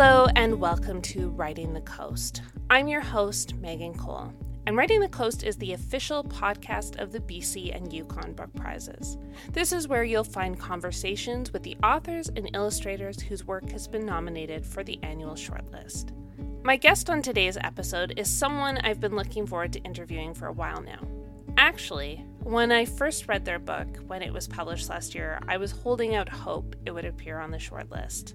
Hello, and welcome to Writing the Coast. I'm your host, Megan Cole, and Writing the Coast is the official podcast of the BC and Yukon Book Prizes. This is where you'll find conversations with the authors and illustrators whose work has been nominated for the annual shortlist. My guest on today's episode is someone I've been looking forward to interviewing for a while now. Actually, when I first read their book when it was published last year, I was holding out hope it would appear on the shortlist.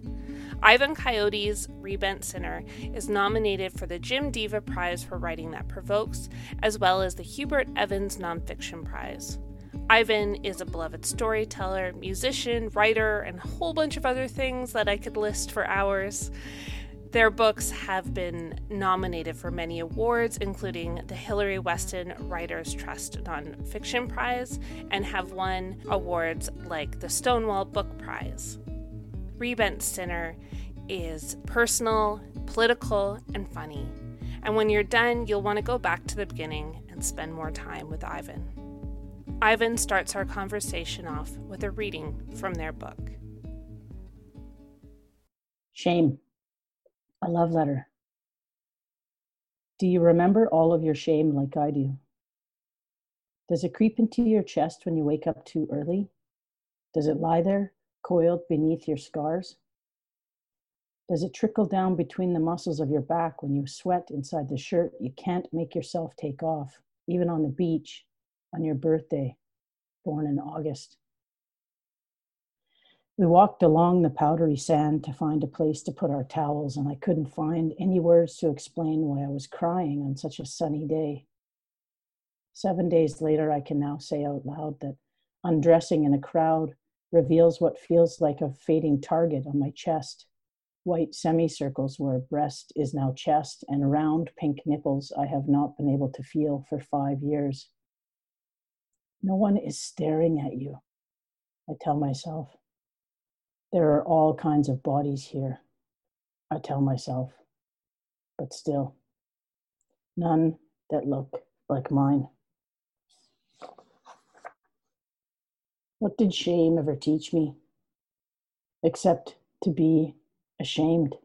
Ivan Coyote's Rebent Sinner is nominated for the Jim Deva Prize for Writing That Provokes, as well as the Hubert Evans Nonfiction Prize. Ivan is a beloved storyteller, musician, writer, and a whole bunch of other things that I could list for hours. Their books have been nominated for many awards, including the Hilary Weston Writers Trust Nonfiction Prize, and have won awards like the Stonewall Book Prize. Rebent Sinner is personal, political, and funny. And when you're done, you'll want to go back to the beginning and spend more time with Ivan. Ivan starts our conversation off with a reading from their book. Shame. A love letter. Do you remember all of your shame like I do? Does it creep into your chest when you wake up too early? Does it lie there, coiled beneath your scars? Does it trickle down between the muscles of your back when you sweat inside the shirt you can't make yourself take off, even on the beach on your birthday, born in August? We walked along the powdery sand to find a place to put our towels, and I couldn't find any words to explain why I was crying on such a sunny day. Seven days later, I can now say out loud that undressing in a crowd reveals what feels like a fading target on my chest. White semicircles where breast is now chest, and round pink nipples I have not been able to feel for five years. No one is staring at you, I tell myself. There are all kinds of bodies here, I tell myself, but still, none that look like mine. What did shame ever teach me? Except to be ashamed.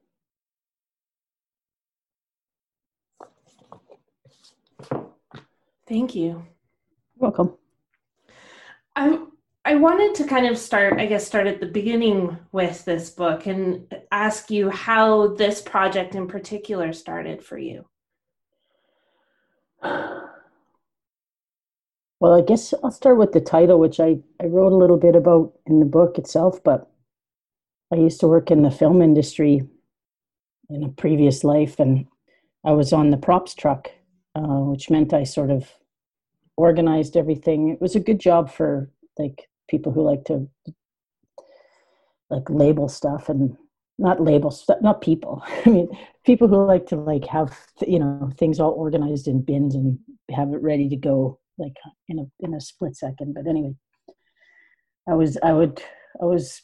Thank you. Welcome. I'm I wanted to kind of start, I guess, start at the beginning with this book and ask you how this project in particular started for you. Well, I guess I'll start with the title, which I, I wrote a little bit about in the book itself, but I used to work in the film industry in a previous life, and I was on the props truck, uh, which meant I sort of organized everything. It was a good job for like people who like to like label stuff and not label stuff not people. I mean people who like to like have you know things all organized in bins and have it ready to go like in a in a split second. But anyway i was i would i was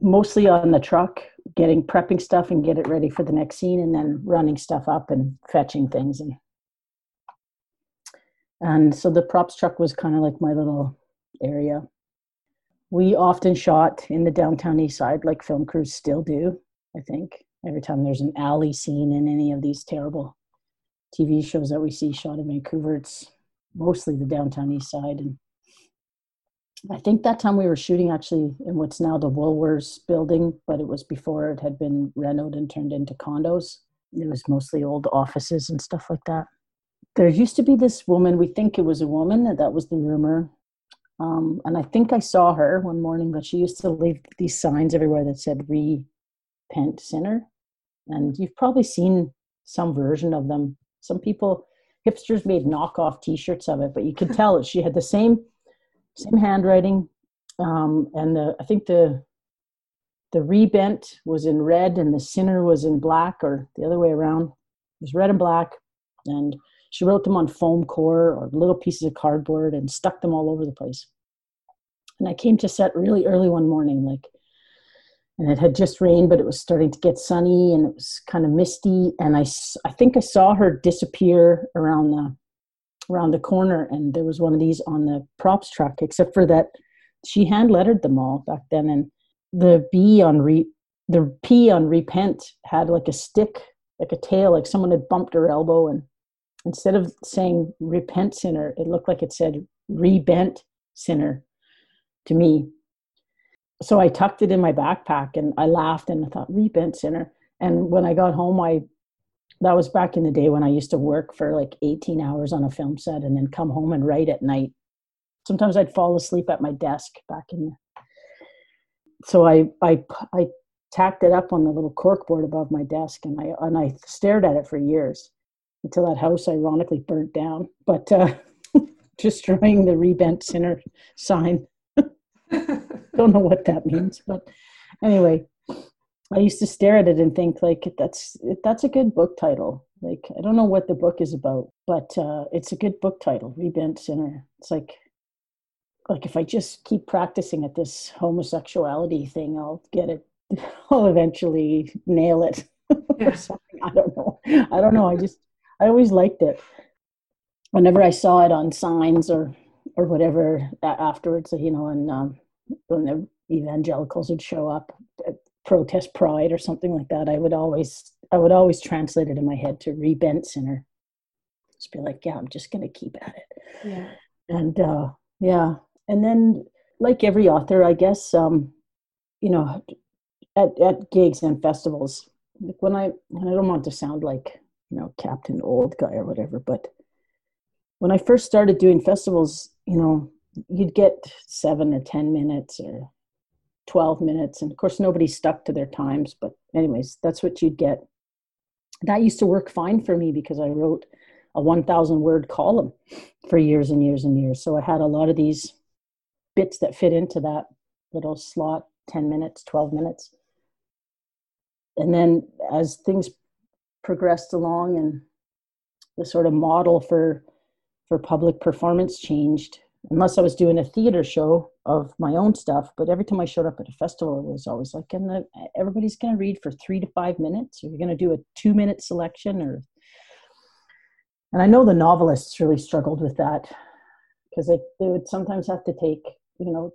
mostly on the truck getting prepping stuff and get it ready for the next scene and then running stuff up and fetching things and and so the props truck was kind of like my little area we often shot in the downtown east side like film crews still do i think. Every time there's an alley scene in any of these terrible tv shows that we see shot in vancouver it's mostly the downtown east side. And i think that time we were shooting actually in what's now the Woodward's building but it was before it had been renovated and turned into condos. It was mostly old offices and stuff like that. There used to be this woman we think it was a woman that was the rumor um, and I think I saw her one morning, but she used to leave these signs everywhere that said repent sinner. And you've probably seen some version of them. Some people, hipsters made knockoff t-shirts of it, but you could tell that she had the same, same handwriting. Um, and the, I think the, the rebent was in red and the sinner was in black or the other way around. It was red and black. And she wrote them on foam core or little pieces of cardboard and stuck them all over the place. And I came to set really early one morning, like, and it had just rained, but it was starting to get sunny and it was kind of misty. And I, I think I saw her disappear around the, around the corner, and there was one of these on the props truck. Except for that, she hand lettered them all back then, and the B on re, the P on repent had like a stick, like a tail, like someone had bumped her elbow. And instead of saying repent sinner, it looked like it said rebent sinner to me. So I tucked it in my backpack and I laughed and I thought, rebent sinner. And when I got home, I that was back in the day when I used to work for like 18 hours on a film set and then come home and write at night. Sometimes I'd fall asleep at my desk back in. So I I I tacked it up on the little cork board above my desk and I and I stared at it for years until that house ironically burnt down. But uh, destroying the rebent sinner sign. Don't know what that means, but anyway, I used to stare at it and think like that's that's a good book title. Like I don't know what the book is about, but uh, it's a good book title. Rebent sinner. It's like like if I just keep practicing at this homosexuality thing, I'll get it. I'll eventually nail it. Yeah. I don't know. I don't know. I just I always liked it. Whenever I saw it on signs or or whatever afterwards, you know, and um, when the evangelicals would show up, protest pride or something like that i would always i would always translate it in my head to rebent sinner. Just be like yeah i'm just gonna keep at it. Yeah. And uh yeah. And then like every author i guess um you know at, at gigs and festivals like when i when i don't want to sound like you know captain old guy or whatever but when i first started doing festivals you know you'd get seven or ten minutes or 12 minutes. And of course, nobody stuck to their times, but, anyways, that's what you'd get. That used to work fine for me because I wrote a 1,000 word column for years and years and years. So I had a lot of these bits that fit into that little slot 10 minutes, 12 minutes. And then as things progressed along and the sort of model for for public performance changed unless I was doing a theater show of my own stuff. But every time I showed up at a festival, it was always like, and everybody's going to read for three to five minutes. Or you're going to do a two minute selection, or and I know the novelists really struggled with that because they, they would sometimes have to take you know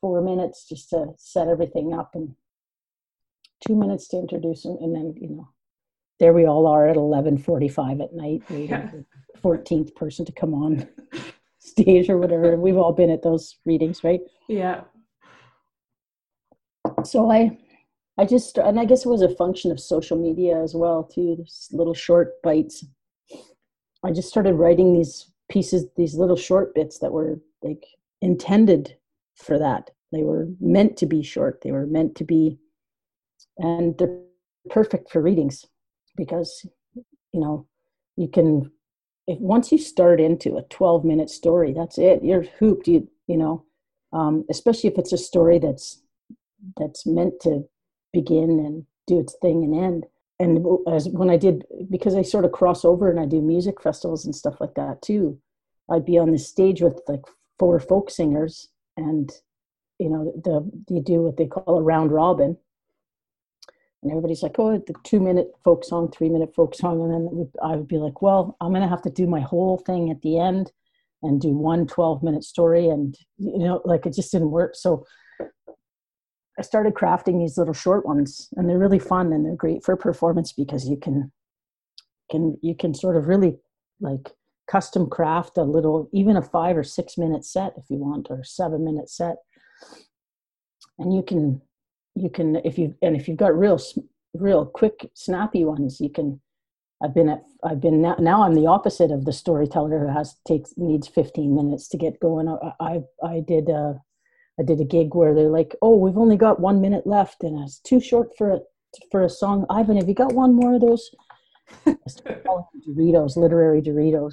four minutes just to set everything up and two minutes to introduce them, and then you know there we all are at 11:45 at night waiting yeah. for the 14th person to come on stage or whatever. We've all been at those readings, right? Yeah. So I I just and I guess it was a function of social media as well too. These little short bites. I just started writing these pieces, these little short bits that were like intended for that. They were meant to be short. They were meant to be, and they're perfect for readings because you know you can if once you start into a 12 minute story that's it. You're hooped. You you know um, especially if it's a story that's that's meant to begin and do its thing and end. And as when i did because i sort of cross over and i do music festivals and stuff like that too i'd be on the stage with like four folk singers and you know the you do what they call a round robin and everybody's like, oh, the two minute folk song, three minute folk song. And then I would be like, well, I'm going to have to do my whole thing at the end and do one 12 minute story. And, you know, like it just didn't work. So I started crafting these little short ones and they're really fun and they're great for performance because you can, can, you can sort of really like custom craft a little, even a five or six minute set if you want, or seven minute set. And you can you can if you and if you've got real real quick snappy ones you can i've been at i've been now, now i'm the opposite of the storyteller who has takes needs 15 minutes to get going. I i, I did a i did a gig where they're like oh we've only got one minute left and it's too short for a for a song. Ivan have you got one more of those? Doritos literary doritos.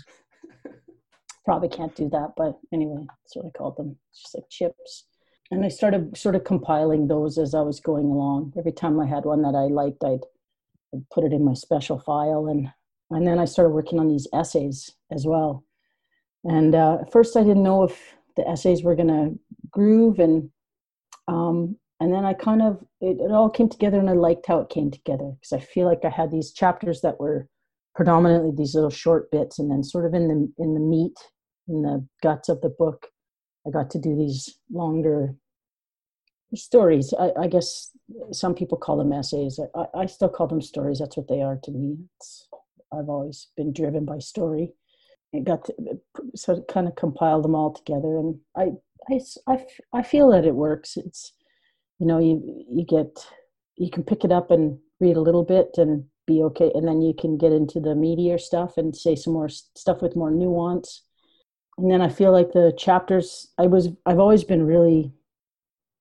Probably can't do that but anyway that's what i called them. It's just like chips and I started sort of compiling those as I was going along. Every time I had one that I liked, I'd, I'd put it in my special file, and and then I started working on these essays as well. And uh, at first, I didn't know if the essays were going to groove, and um, and then I kind of it, it all came together, and I liked how it came together because I feel like I had these chapters that were predominantly these little short bits, and then sort of in the in the meat, in the guts of the book, I got to do these longer stories. I, I, guess some people call them essays. I, I, still call them stories. That's what they are to me. It's, I've always been driven by story. I got to of kind of compile them all together, and I, I, I, I feel that it works. It's you know you you get you can pick it up and read a little bit and be okay, and then you can get into the meatier stuff and say some more stuff with more nuance. And then I feel like the chapters. I was I've always been really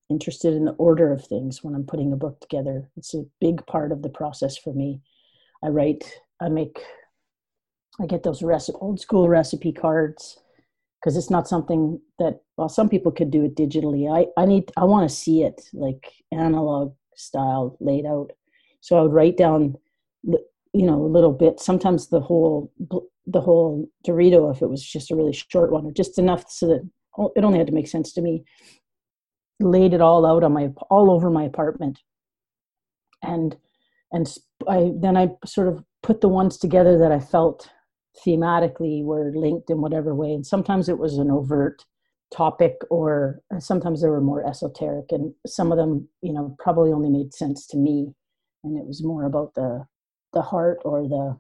interested in the order of things when I'm putting a book together. It's a big part of the process for me. I write, I make, I get those recipe, old school recipe cards because it's not something that well some people could do it digitally. I I need I want to see it like analog style laid out. So I would write down you know a little bit sometimes the whole the whole dorito if it was just a really short one or just enough so that oh, it only had to make sense to me laid it all out on my all over my apartment. And and i then i sort of put the ones together that i felt thematically were linked in whatever way. And sometimes it was an overt topic or uh, sometimes they were more esoteric and some of them you know probably only made sense to me. And it was more about the the heart or the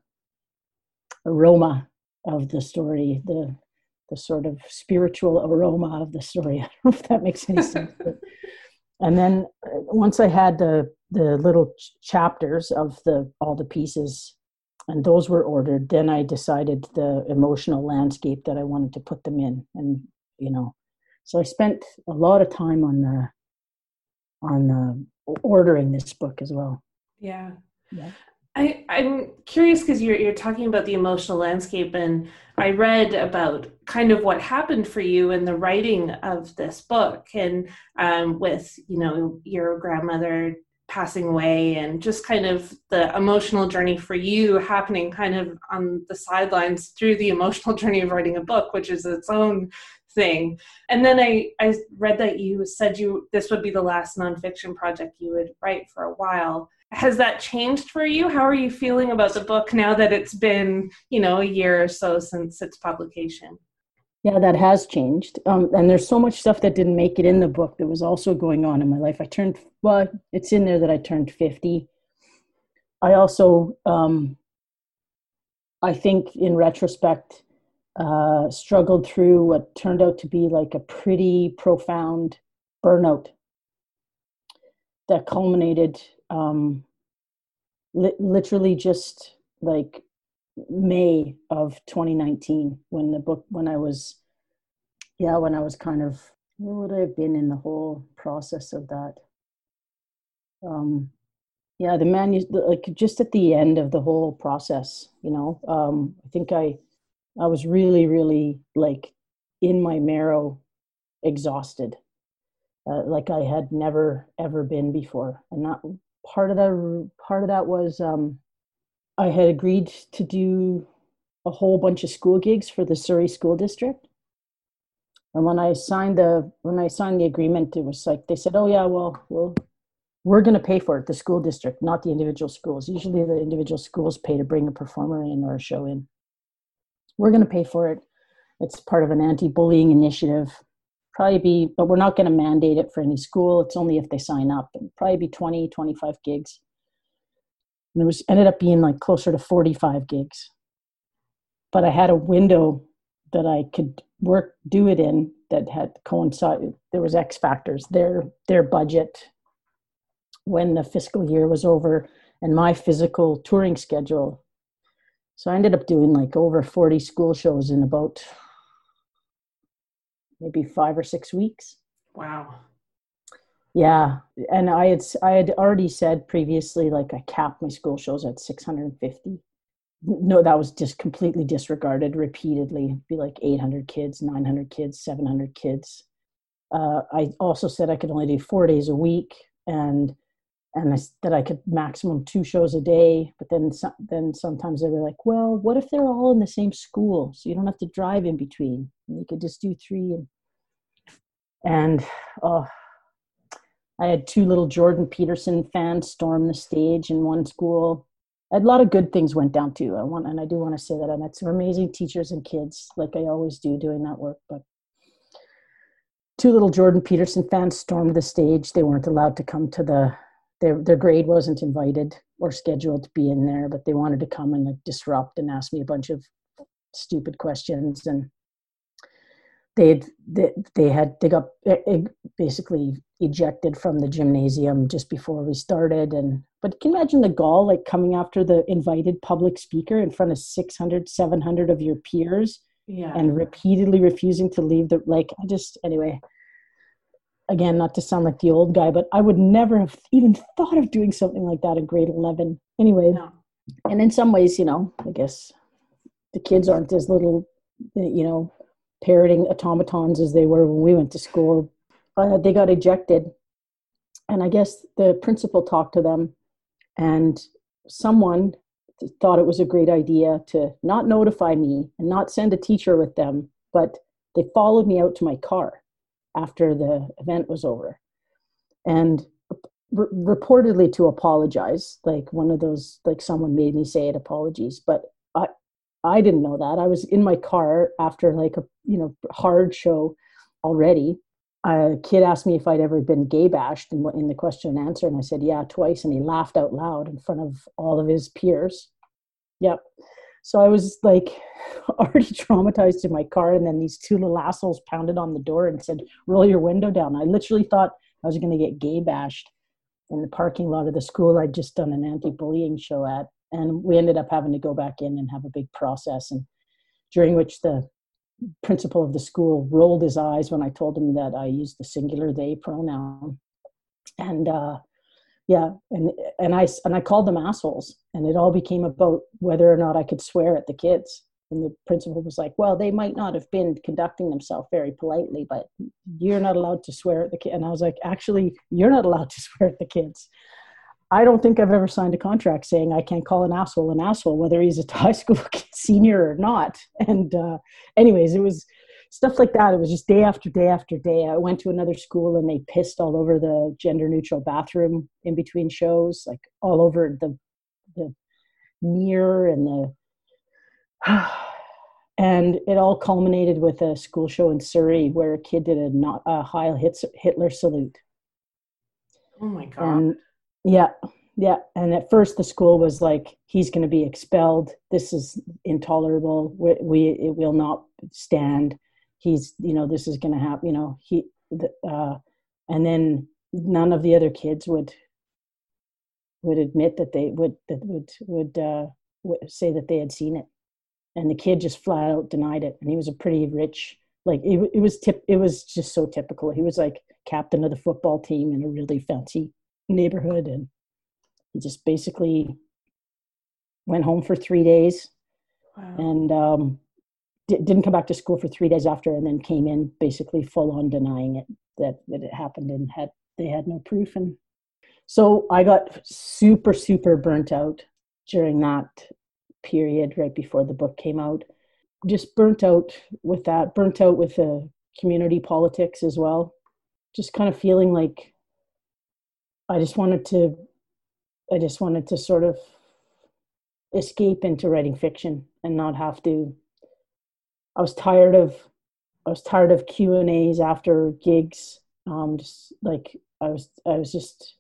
aroma of the story the the sort of spiritual aroma of the story. I don't know if that makes any sense. But, and then uh, once I had the the little ch- chapters of the all the pieces, and those were ordered, then I decided the emotional landscape that I wanted to put them in, and you know, so I spent a lot of time on the on the ordering this book as well. Yeah. Yeah. I, I'm curious because you're you're talking about the emotional landscape, and I read about kind of what happened for you in the writing of this book, and um, with you know your grandmother passing away, and just kind of the emotional journey for you happening kind of on the sidelines through the emotional journey of writing a book, which is its own thing. And then I I read that you said you this would be the last nonfiction project you would write for a while has that changed for you? How are you feeling about the book now that it's been you know a year or so since its publication? Yeah that has changed. Um, and there's so much stuff that didn't make it in the book that was also going on in my life. I turned well it's in there that i turned 50 i also um, i think in retrospect uh, struggled through what turned out to be like a pretty profound burnout that culminated um, li- literally just like May of 2019 when the book when I was yeah when I was kind of where would I have been in the whole process of that? Um yeah the man like just at the end of the whole process you know? Um I think I I was really really like in my marrow exhausted. Uh, like I had never ever been before and not part of that part of that was um, I had agreed to do a whole bunch of school gigs for the Surrey School District. And when I signed the when I signed the agreement, it was like they said, "Oh yeah, well, well, we're going to pay for it, the school district, not the individual schools. Usually, the individual schools pay to bring a performer in or a show in. We're going to pay for it. It's part of an anti-bullying initiative probably be, but we're not going to mandate it for any school. It's only if they sign up and probably be 20, 25 gigs. And it was ended up being like closer to 45 gigs. But I had a window that I could work, do it in that had coincided. There was X factors, their, their budget when the fiscal year was over and my physical touring schedule. So I ended up doing like over 40 school shows in about maybe five or six weeks. Wow. Yeah, and I had I had already said previously like I capped my school shows at 650. No, that was just completely disregarded repeatedly. be like 800 kids, 900 kids, 700 kids. Uh, I also said I could only do four days a week, and and I, that I could maximum two shows a day. But then some, then sometimes they were like, well, what if they're all in the same school, so you don't have to drive in between, and you could just do three and and oh, I had two little Jordan Peterson fans storm the stage in one school. A lot of good things went down too. I want, and I do want to say that I met some amazing teachers and kids, like I always do, doing that work. But two little Jordan Peterson fans stormed the stage. They weren't allowed to come to the their their grade wasn't invited or scheduled to be in there, but they wanted to come and like disrupt and ask me a bunch of stupid questions and they had they, they had they got basically ejected from the gymnasium just before we started and but can you imagine the gall like coming after the invited public speaker in front of 600 700 of your peers yeah. and repeatedly refusing to leave the like i just anyway again not to sound like the old guy but i would never have even thought of doing something like that in grade 11 anyway no. and in some ways you know i guess the kids aren't as little you know parroting automatons as they were when we went to school uh, they got ejected and i guess the principal talked to them and someone thought it was a great idea to not notify me and not send a teacher with them, but they followed me out to my car after the event was over. And reportedly to apologize, like one of those, like someone made me say it apologies, but I, I didn't know that. I was in my car after like a, you know, hard show already a kid asked me if I'd ever been gay bashed in, in the question and answer, and I said, yeah, twice. And he laughed out loud in front of all of his peers. Yep. So I was like already traumatized in my car. And then these two little assholes pounded on the door and said, roll your window down. I literally thought I was going to get gay bashed in the parking lot of the school I'd just done an anti bullying show at. And we ended up having to go back in and have a big process. And during which the principal of the school rolled his eyes when I told him that I used the singular they pronoun. And uh, yeah, and and I and I called them assholes, and it all became about whether or not I could swear at the kids. And the principal was like, "Well, they might not have been conducting themselves very politely, but you're not allowed to swear at the kid." And I was like, "Actually, you're not allowed to swear at the kids." I don't think I've ever signed a contract saying I can't call an asshole an asshole, whether he's a high school senior or not. And uh, anyways, it was stuff like that. It was just day after day after day. I went to another school and they pissed all over the gender neutral bathroom in between shows, like all over the the mirror and the. and it all culminated with a school show in Surrey where a kid did a, not, a Heil Hitler salute. Oh my god! And yeah, yeah. And at first, the school was like, "He's going to be expelled. This is intolerable. We, we it will not stand. He's, you know, this is going to happen. You know, he." The, uh, and then none of the other kids would would admit that they would that would would, uh, would say that they had seen it, and the kid just flat out denied it. And he was a pretty rich, like it, it was tip. It was just so typical. He was like captain of the football team in a really fancy neighborhood and he just basically went home for three days wow. and um, d- didn't come back to school for three days after and then came in basically full on denying it that, that it happened and had they had no proof and so i got super super burnt out during that period right before the book came out just burnt out with that burnt out with the community politics as well just kind of feeling like I just wanted to, I just wanted to sort of escape into writing fiction and not have to. I was tired of, I was tired of Q and A's after gigs. Um, just like I was, I was just,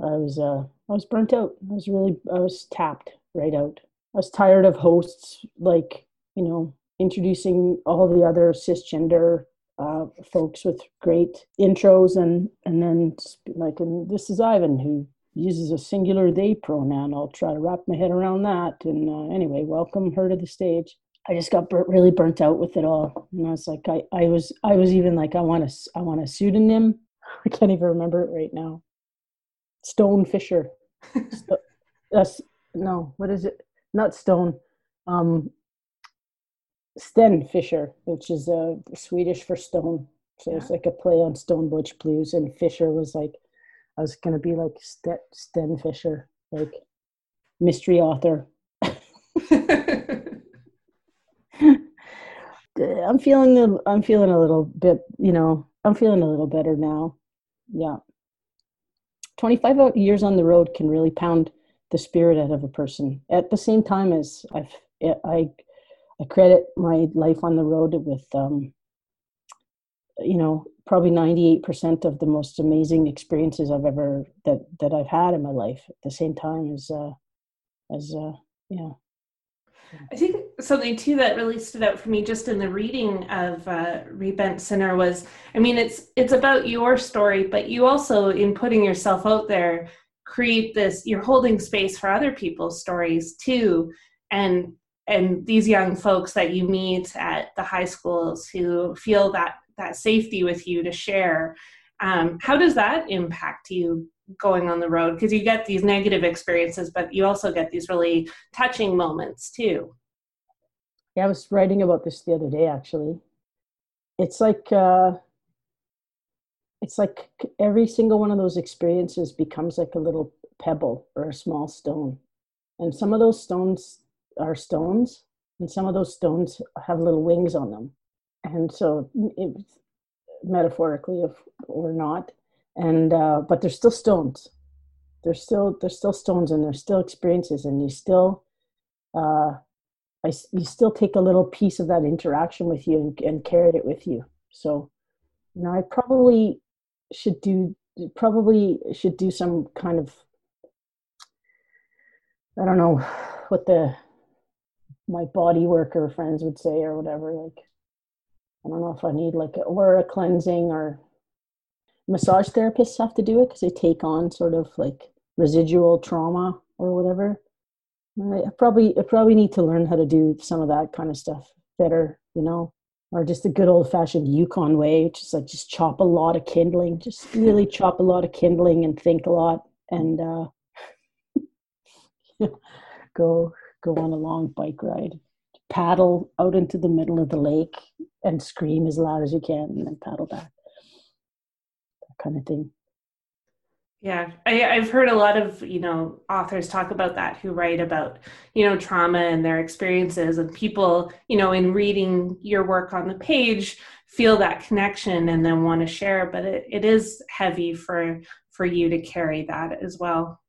I was, uh, I was burnt out. I was really, I was tapped right out. I was tired of hosts like, you know, introducing all the other cisgender uh, folks with great intros and and then like and this is Ivan who uses a singular they pronoun. I'll try to wrap my head around that. And uh, anyway, welcome her to the stage. I just got really burnt out with it all, and I was like, I, I was I was even like, I want a I want a pseudonym. I can't even remember it right now. Stone Fisher. That's no, what is it? Not Stone. Um, Sten Fisher, which is uh, Swedish for stone. So yeah. it's like a play on Stone Butch Blues. And Fisher was like, I was going to be like St- Sten Fisher, like mystery author. I'm feeling I'm feeling a little bit, you know, I'm feeling a little better now. Yeah. 25 years on the road can really pound the spirit out of a person. At the same time as I've I I credit my life on the road with um, you know probably 98% of the most amazing experiences i've ever that that i've had in my life at the same time as uh as uh yeah I think something too that really stood out for me just in the reading of uh, Rebent Sinner was, I mean, it's it's about your story, but you also, in putting yourself out there, create this. You're holding space for other people's stories too, and and these young folks that you meet at the high schools who feel that that safety with you to share. Um, how does that impact you going on the road? Because you get these negative experiences but you also get these really touching moments too. Yeah i was writing about this the other day actually. It's like uh it's like every single one of those experiences becomes like a little pebble or a small stone. And some of those stones are stones and some of those stones have little wings on them. And so it, metaphorically if or not and uh, but there's still stones. They're still they're still stones and they're still experiences and you still uh, I, you still take a little piece of that interaction with you and, and carry it with you. So you know i probably should do probably should do some kind of i don't know what the my body worker friends would say or whatever like i don't know if i need like a, or a cleansing or massage therapists have to do it because they take on sort of like residual trauma or whatever. I probably I probably need to learn how to do some of that kind of stuff better, you know, or just the good old fashioned Yukon way, which is like just chop a lot of kindling, just really chop a lot of kindling and think a lot and uh, go go on a long bike ride, paddle out into the middle of the lake and scream as loud as you can, and then paddle back kind of thing. Yeah, I, have heard a lot of you know authors talk about that who write about you know trauma and their experiences, and people you know in reading your work on the page feel that connection and then want to share. But it, it is heavy for for you to carry that as well.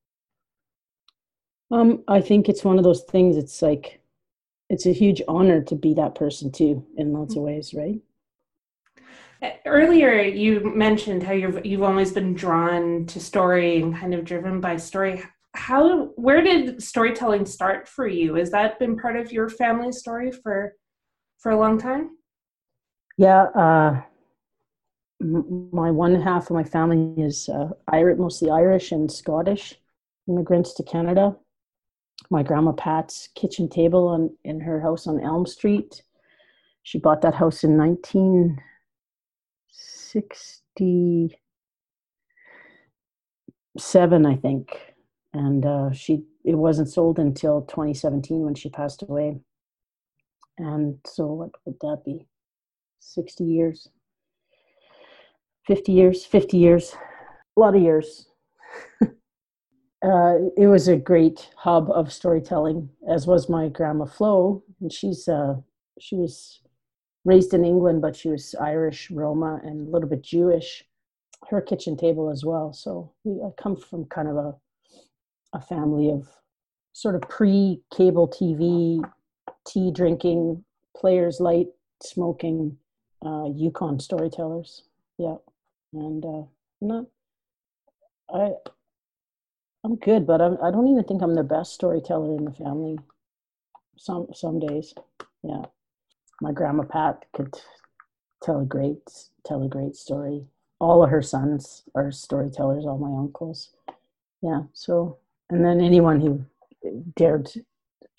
Um, I think it's one of those things. It's like it's a huge honor to be that person too, in lots of ways, right? Earlier, you mentioned how you've you've always been drawn to story and kind of driven by story. How where did storytelling start for you? Has that been part of your family story for for a long time? Yeah, uh, my one half of my family is uh, Irish, mostly Irish and Scottish immigrants to Canada. My grandma Pat's kitchen table on in her house on Elm Street. She bought that house in 1967, I think. And uh, she it wasn't sold until 2017 when she passed away. And so what would that be? 60 years. 50 years, 50 years, a lot of years. uh, it was a great hub of storytelling, as was my grandma Flo, and she's uh, she was raised in England, but she was Irish, Roma, and a little bit Jewish. Her kitchen table as well. So we I come from kind of a a family of sort of pre cable TV, tea drinking, Player's light smoking, uh, Yukon storytellers. Yeah, and uh, not I. I'm good, but I'm, I don't even think I'm the best storyteller in the family. Some some days, yeah my grandma Pat could tell a great tell a great story. All of her sons are storytellers. All my uncles, yeah. So and then anyone who dared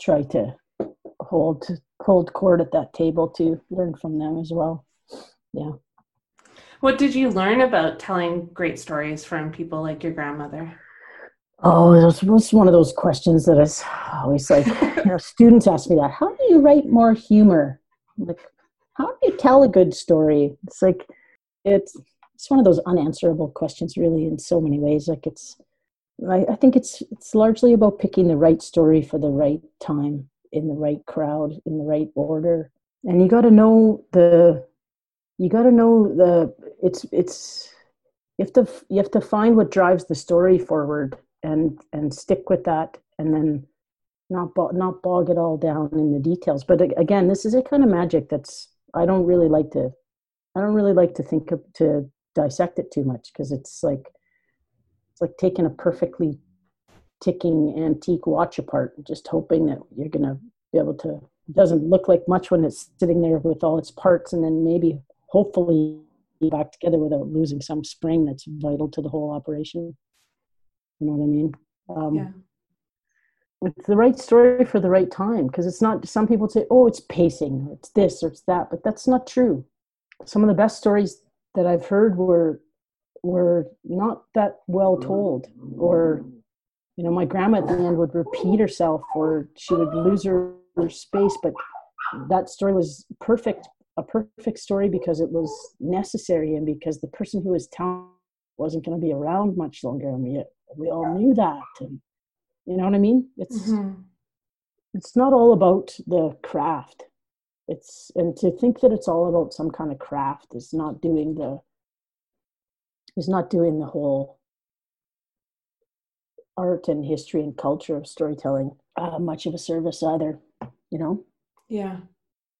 try to hold hold court at that table to learn from them as well. Yeah. What did you learn about telling great stories from people like your grandmother? Oh, it was one of those questions that is always like, you know, students ask me that. How do you write more humor? like how do you tell a good story it's like it's it's one of those unanswerable questions really in so many ways like it's I, I think it's it's largely about picking the right story for the right time in the right crowd in the right order and you got to know the you got to know the it's it's you have to you have to find what drives the story forward and and stick with that and then not bo- not bog it all down in the details. But again, this is a kind of magic that's I don't really like to I don't really like to think of to dissect it too much because it's like it's like taking a perfectly ticking antique watch apart, just hoping that you're gonna be able to. It doesn't look like much when it's sitting there with all its parts, and then maybe, hopefully, back together without losing some spring that's vital to the whole operation. You know what I mean? Um, yeah. It's the right story for the right time because it's not. Some people say, "Oh, it's pacing, or it's this, or it's that," but that's not true. Some of the best stories that I've heard were were not that well told, or you know, my grandma at the end would repeat herself, or she would lose her, her space. But that story was perfect, a perfect story because it was necessary, and because the person who was telling wasn't going to be around much longer, and we we all knew that, and you know what I mean. It's mm-hmm. it's not all about the craft. It's and to think that it's all about some kind of craft is not doing the is not doing the whole art and history and culture of storytelling uh, much of a service either you know? Yeah.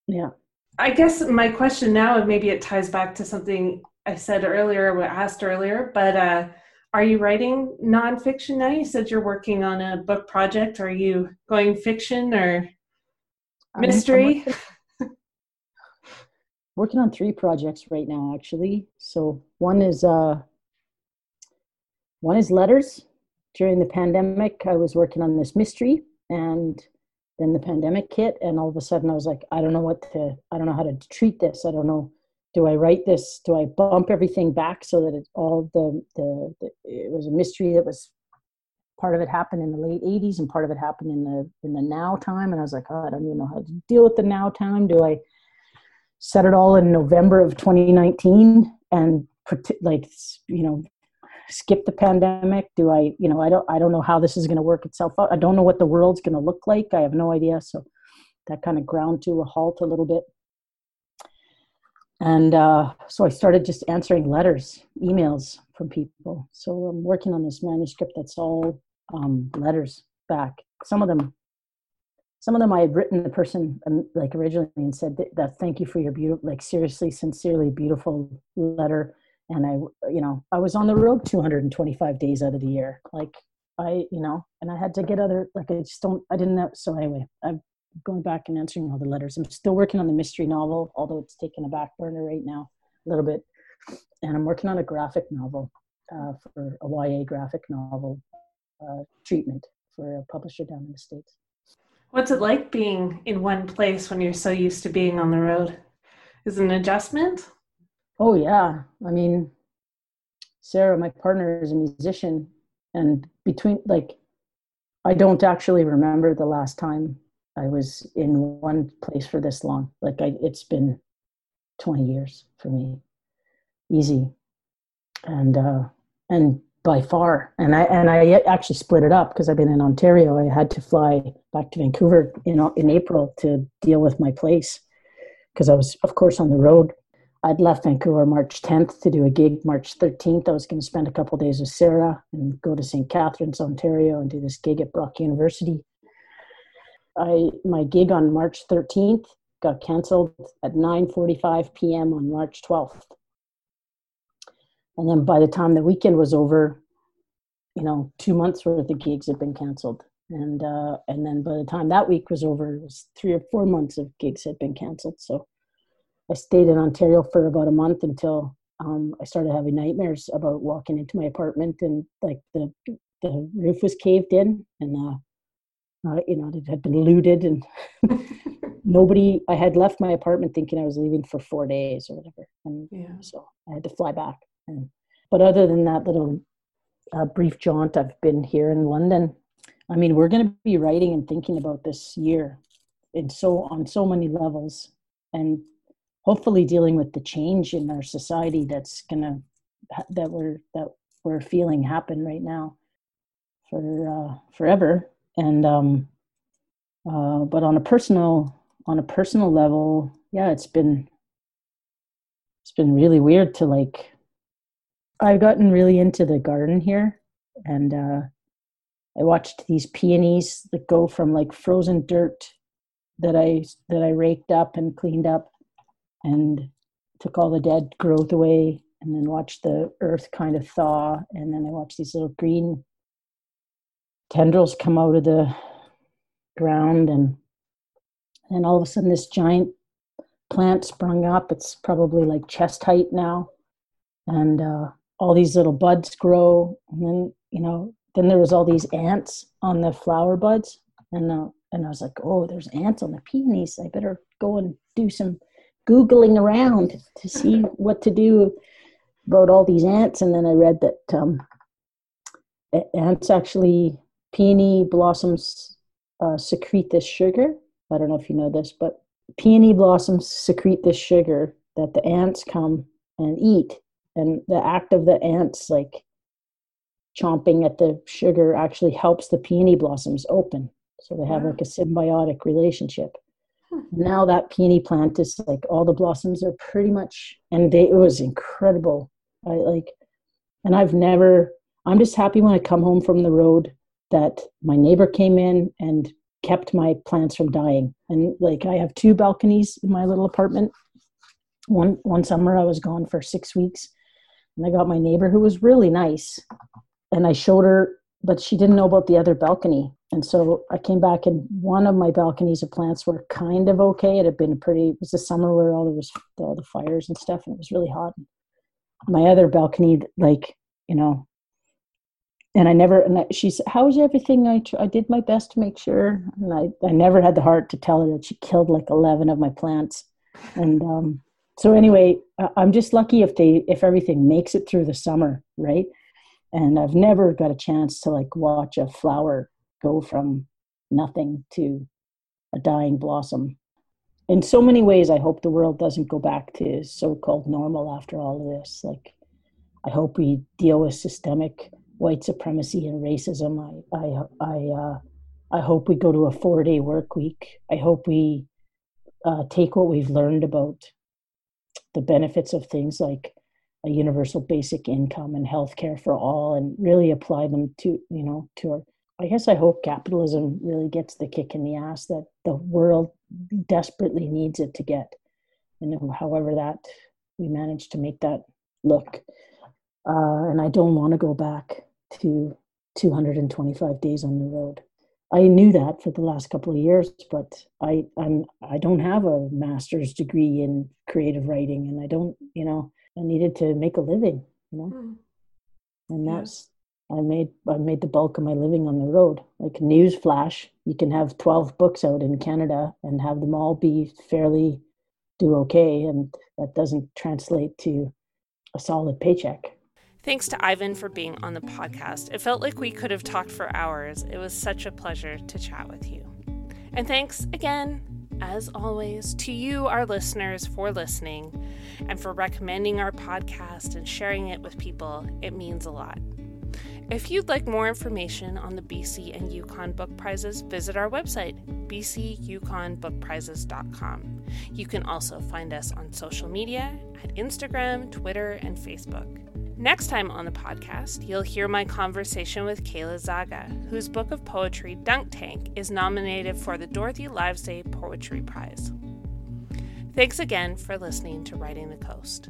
Yeah. I guess my question now and maybe it ties back to something i said earlier or asked earlier but uh are you writing nonfiction now? You said you're working on a book project. Are you going fiction or mystery? I'm working on three projects right now actually. So one is uh one is letters. During the pandemic i was working on this mystery and then the pandemic hit and all of a sudden i was like i don't know what to i don't know how to treat this. I don't know do i write this? Do i bump everything back so that it all the the, the it was a mystery that was part of it happened in the late 80s and part of it happened in the in the now time? And i was like oh i don't even know how to deal with the now time. Do i set it all in November of 2019 and like you know skip the pandemic? Do i you know i don't i don't know how this is going to work itself out. I don't know what the world's going to look like. I have no idea. So that kind of ground to a halt a little bit and uh, so i started just answering letters emails from people so i'm working on this manuscript that's all um, letters back some of them some of them I had written the person um, like originally and said that, that thank you for your beautiful, like seriously, sincerely beautiful letter. And I, you know, I was on the road 225 days out of the year. Like I, you know, and I had to get other, like I just don't, I didn't know. So anyway, I'm going back and answering all the letters. I'm still working on the mystery novel, although it's taken a back burner right now a little bit. And I'm working on a graphic novel uh, for a YA graphic novel uh, treatment for a publisher down in the States. What's it like being in one place when you're so used to being on the road? Is it an adjustment? Oh, yeah. I mean, Sarah, my partner, is a musician. And between, like, I don't actually remember the last time I was in one place for this long. Like, I, it's been 20 years for me. Easy. And, uh, and by far. And I and I actually split it up because I've been in Ontario. I had to fly back to Vancouver in in April to deal with my place because I was, of course, on the road. I'd left Vancouver March 10th to do a gig. March 13th, I was going to spend a couple days with Sarah and go to St. Catharines, Ontario, and do this gig at Brock University. I my gig on March 13th got canceled at 9:45 p.m. on March 12th and then by the time the weekend was over you know two months worth of gigs had been canceled and uh, and then by the time that week was over it was three or four months of gigs had been canceled so i stayed in ontario for about a month until um, i started having nightmares about walking into my apartment and like the the roof was caved in and uh, uh, you know it had been looted and nobody i had left my apartment thinking i was leaving for four days or whatever and yeah. so i had to fly back and, but other than that little uh, brief jaunt, I've been here in London. I mean, we're going to be writing and thinking about this year, in so on so many levels, and hopefully dealing with the change in our society that's going to that we're that we're feeling happen right now for uh, forever. And um, uh, but on a personal on a personal level, yeah, it's been it's been really weird to like I've gotten really into the garden here, and uh, I watched these peonies that go from like frozen dirt that I that I raked up and cleaned up, and took all the dead growth away and then watched the earth kind of thaw. And then i watched these little green tendrils come out of the ground and and all of a sudden this giant plant sprung up. It's probably like chest height now. And uh, all these little buds grow. And then you know then there was all these ants on the flower buds. And uh, and i was like oh there's ants on the peonies. I better go and do some googling around to see what to do about all these ants. And then i read that um, ants actually peony blossoms uh, secrete this sugar. I don't know if you know this but peony blossoms secrete this sugar that the ants come and eat. And the act of the ants like chomping at the sugar actually helps the peony blossoms open. So they have wow. like a symbiotic relationship. Hmm. now that peony plant is like all the blossoms are pretty much and they it was incredible. I like and i've never i'm just happy when i come home from the road that my neighbor came in and kept my plants from dying and like i have two balconies in my little apartment one one summer i was gone for six weeks and I got my neighbor who was really nice, and I showed her, but she didn't know about the other balcony. And so I came back, and one of my balconies of plants were kind of okay. It had been pretty. It was the summer where all there was all the fires and stuff, and it was really hot. My other balcony, like you know, and I never. And she said, "How was everything?" I I did my best to make sure, and I I never had the heart to tell her that she killed like eleven of my plants, and um, so anyway i'm just lucky if they if everything makes it through the summer right and i've never got a chance to like watch a flower go from nothing to a dying blossom in so many ways i hope the world doesn't go back to so-called normal after all of this like i hope we deal with systemic white supremacy and racism i i i uh i hope we go to a four day work week. I hope we uh, take what we've learned about the benefits of things like a universal basic income and health care for all and really apply them to you know to our i guess i hope capitalism really gets the kick in the ass that the world desperately needs it to get. And however that we manage to make that look. Uh, and i don't want to go back to 225 days on the road I knew that for the last couple of years, but I I'm I don't have a master's degree in creative writing, and I don't you know I needed to make a living, you know, mm. and that's I made I made the bulk of my living on the road. Like news flash, you can have twelve books out in Canada and have them all be fairly do okay, and that doesn't translate to a solid paycheck. Thanks to Ivan for being on the podcast. It felt like we could have talked for hours. It was such a pleasure to chat with you. And thanks again, as always, to you, our listeners, for listening and for recommending our podcast and sharing it with people. It means a lot. If you'd like more information on the BC and Yukon Book Prizes, visit our website, bcyukonbookprizes.com. You can also find us on social media at Instagram, Twitter, and Facebook. Next time on the podcast, you'll hear my conversation with Kayla Czaga, whose book of poetry, Dunk Tank, is nominated for the Dorothy Livesay Poetry Prize. Thanks again for listening to Writing the Coast.